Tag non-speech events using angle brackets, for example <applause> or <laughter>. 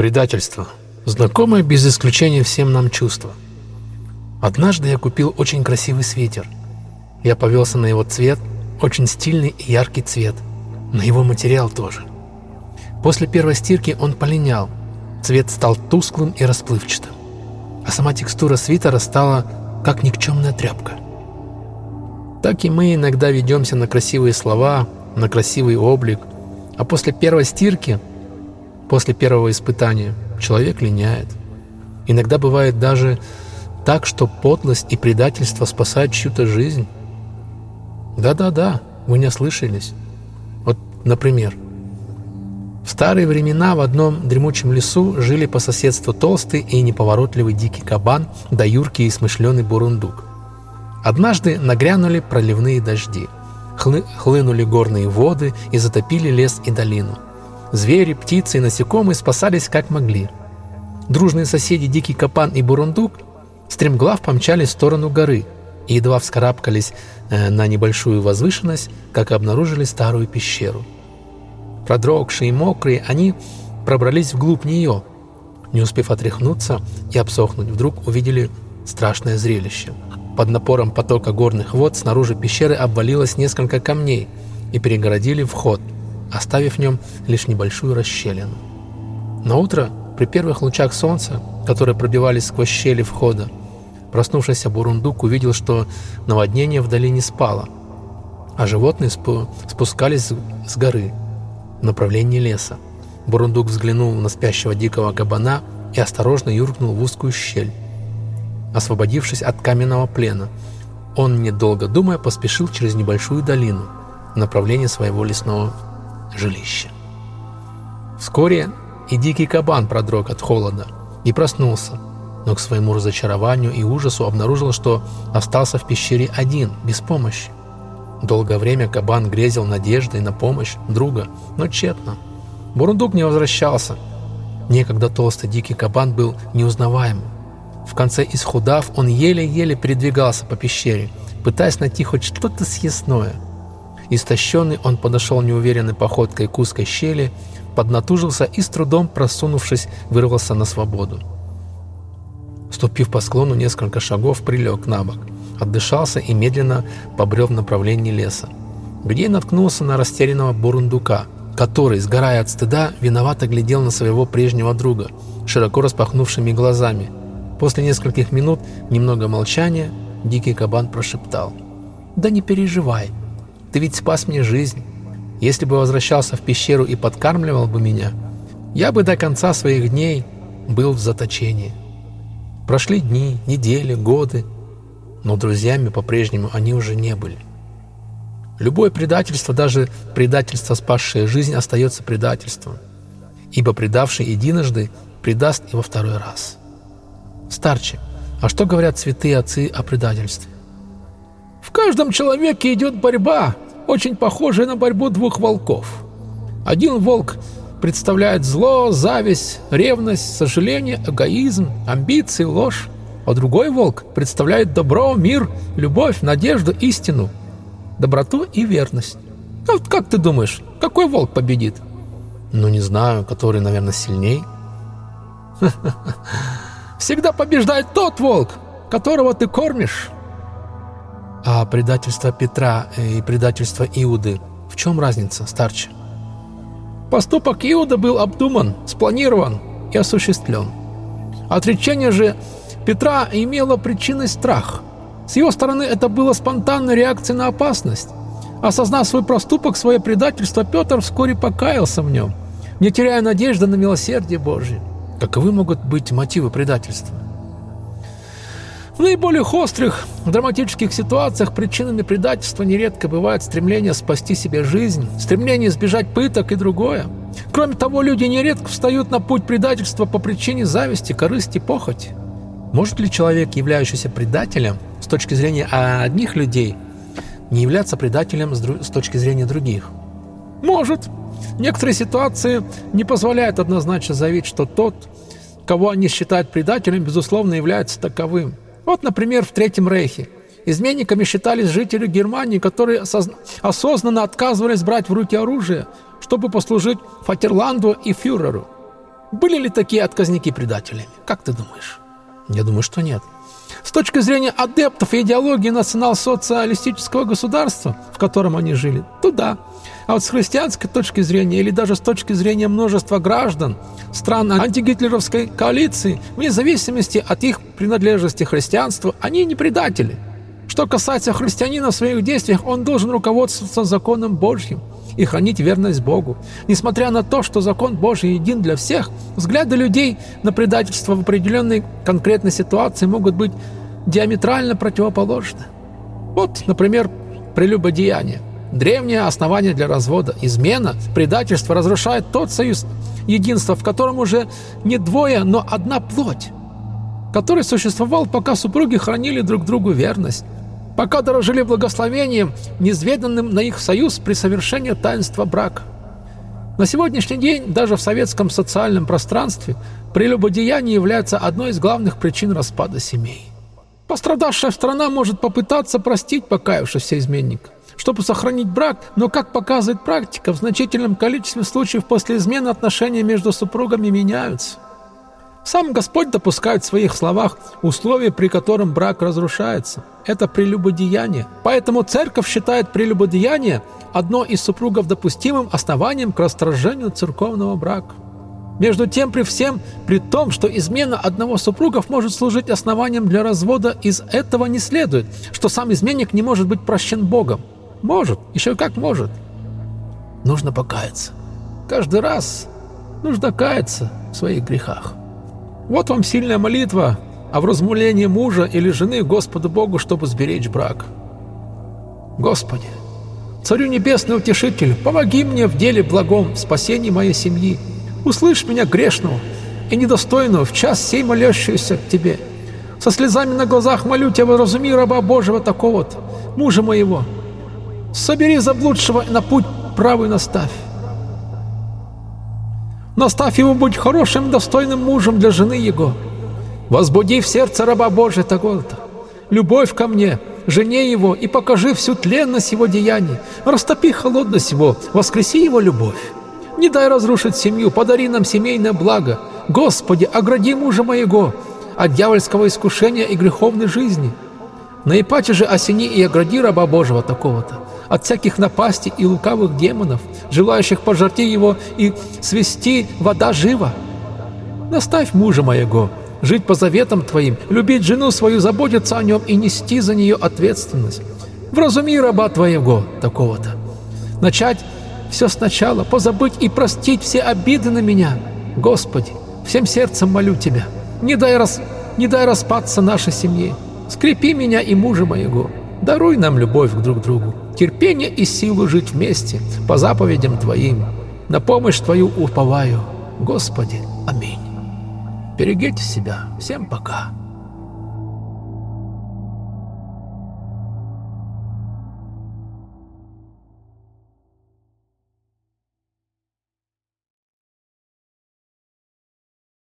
Предательство. Знакомое без исключения всем нам чувство. Однажды я купил очень красивый свитер. Я повелся на его цвет, очень стильный и яркий цвет. На его материал тоже. После первой стирки он полинял. Цвет стал тусклым и расплывчатым. А сама текстура свитера стала как никчемная тряпка. Так и мы иногда ведемся на красивые слова, на красивый облик, а после первой стирки – После первого испытания человек линяет. Иногда бывает даже так, что подлость и предательство спасают чью-то жизнь. Да-да-да, вы не ослышались. Вот, например, в старые времена в одном дремучем лесу жили по соседству толстый и неповоротливый дикий кабан да юркий и смышленый бурундук. Однажды нагрянули проливные дожди, хлы хлынули горные воды и затопили лес и долину – Звери, птицы и насекомые спасались как могли. Дружные соседи Дикий Капан и Бурундук стремглав помчались в сторону горы и едва вскарабкались э, на небольшую возвышенность, как обнаружили старую пещеру. Продрогшие и мокрые, они пробрались вглубь нее. Не успев отряхнуться и обсохнуть, вдруг увидели страшное зрелище. Под напором потока горных вод снаружи пещеры обвалилось несколько камней и перегородили вход – оставив в нем лишь небольшую расщелину. На утро, при первых лучах солнца, которые пробивались сквозь щели входа, проснувшийся Бурундук увидел, что наводнение вдали не спало, а животные спу спускались с горы в направлении леса. Бурундук взглянул на спящего дикого кабана и осторожно юркнул в узкую щель. Освободившись от каменного плена, он, недолго думая, поспешил через небольшую долину в направлении своего лесного жилище. Вскоре и дикий кабан продрог от холода и проснулся, но к своему разочарованию и ужасу обнаружил, что остался в пещере один, без помощи. Долгое время кабан грезил надеждой на помощь друга, но тщетно. Бурундук не возвращался. Некогда толстый дикий кабан был неузнаваемым. В конце исхудав, он еле-еле передвигался по пещере, пытаясь найти хоть что-то съестное – Истощенный он подошел неуверенной походкой к узкой щели, поднатужился и с трудом, просунувшись, вырвался на свободу. Ступив по склону несколько шагов, прилег на бок, отдышался и медленно побрел в направлении леса, где наткнулся на растерянного бурундука, который, сгорая от стыда, виновато глядел на своего прежнего друга, широко распахнувшими глазами. После нескольких минут немного молчания дикий кабан прошептал «Да не переживай, ты ведь спас мне жизнь. Если бы возвращался в пещеру и подкармливал бы меня, я бы до конца своих дней был в заточении. Прошли дни, недели, годы, но друзьями по-прежнему они уже не были. Любое предательство, даже предательство, спасшее жизнь, остается предательством, ибо предавший единожды предаст и во второй раз. Старче, а что говорят святые отцы о предательстве? В каждом человеке идет борьба, очень похожая на борьбу двух волков. Один волк представляет зло, зависть, ревность, сожаление, эгоизм, амбиции, ложь. А другой волк представляет добро, мир, любовь, надежду, истину, доброту и верность. А вот как ты думаешь, какой волк победит? Ну, не знаю, который, наверное, сильней. <laughs> Всегда побеждает тот волк, которого ты кормишь. А предательство Петра и предательство Иуды, в чем разница, старче? Поступок Иуда был обдуман, спланирован и осуществлен. Отречение же Петра имело причиной страх. С его стороны это было спонтанной реакцией на опасность. Осознав свой проступок, свое предательство, Петр вскоре покаялся в нем, не теряя надежды на милосердие Божье. Каковы могут быть мотивы предательства? В наиболее острых драматических ситуациях причинами предательства нередко бывает стремление спасти себе жизнь, стремление избежать пыток и другое. Кроме того, люди нередко встают на путь предательства по причине зависти, корысти, похоти. Может ли человек, являющийся предателем с точки зрения одних людей, не являться предателем с точки зрения других? Может. Некоторые ситуации не позволяют однозначно заявить, что тот, кого они считают предателем, безусловно, является таковым. Вот, например, в Третьем Рейхе. Изменниками считались жители Германии, которые осознанно отказывались брать в руки оружие, чтобы послужить Фатерланду и фюреру. Были ли такие отказники предателями? Как ты думаешь? Я думаю, что нет. С точки зрения адептов и идеологии национал-социалистического государства, в котором они жили, то да. А вот с христианской точки зрения или даже с точки зрения множества граждан стран антигитлеровской коалиции, вне зависимости от их принадлежности христианству, они не предатели. Что касается христианина в своих действиях, он должен руководствоваться законом Божьим и хранить верность Богу. Несмотря на то, что закон Божий един для всех, взгляды людей на предательство в определенной конкретной ситуации могут быть диаметрально противоположны. Вот, например, прелюбодеяние. Древнее основание для развода, измена, предательство разрушает тот союз единства, в котором уже не двое, но одна плоть, который существовал, пока супруги хранили друг другу верность пока дорожили благословением, низведанным на их союз при совершении таинства брака. На сегодняшний день даже в советском социальном пространстве прелюбодеяние является одной из главных причин распада семей. Пострадавшая страна может попытаться простить покаявшегося изменника, чтобы сохранить брак, но, как показывает практика, в значительном количестве случаев после измены отношения между супругами меняются. Сам Господь допускает в своих словах условия, при котором брак разрушается. Это прелюбодеяние. Поэтому церковь считает прелюбодеяние одно из супругов допустимым основанием к расторжению церковного брака. Между тем, при всем, при том, что измена одного супругов может служить основанием для развода, из этого не следует, что сам изменник не может быть прощен Богом. Может, еще как может. Нужно покаяться. Каждый раз нужно каяться в своих грехах. Вот вам сильная молитва о вразмулении мужа или жены Господу Богу, чтобы сберечь брак. Господи, Царю Небесный Утешитель, помоги мне в деле благом, в спасении моей семьи. Услышь меня грешного и недостойного в час сей молящуюся к Тебе. Со слезами на глазах молю Тебя, разуми раба Божьего такого-то, мужа моего. Собери заблудшего и на путь правый наставь. Наставь его быть хорошим, достойным мужем для жены его. Возбуди в сердце раба Божия такого-то. Любовь ко мне, жене его, и покажи всю тленность его деяний. Растопи холодность его, воскреси его любовь. Не дай разрушить семью, подари нам семейное благо. Господи, огради мужа моего от дьявольского искушения и греховной жизни. На Ипате же осени и огради раба Божьего такого-то от всяких напастей и лукавых демонов, желающих пожарти его и свести вода жива. Наставь мужа моего, жить по заветам твоим, любить жену свою, заботиться о нем и нести за нее ответственность. Вразуми раба твоего, такого-то. Начать все сначала, позабыть и простить все обиды на меня. Господи, всем сердцем молю Тебя, не дай, рас... не дай распаться нашей семье. Скрепи меня и мужа моего. Даруй нам любовь друг к другу, терпение и силу жить вместе по заповедям Твоим. На помощь Твою уповаю. Господи, аминь. Берегите себя. Всем пока.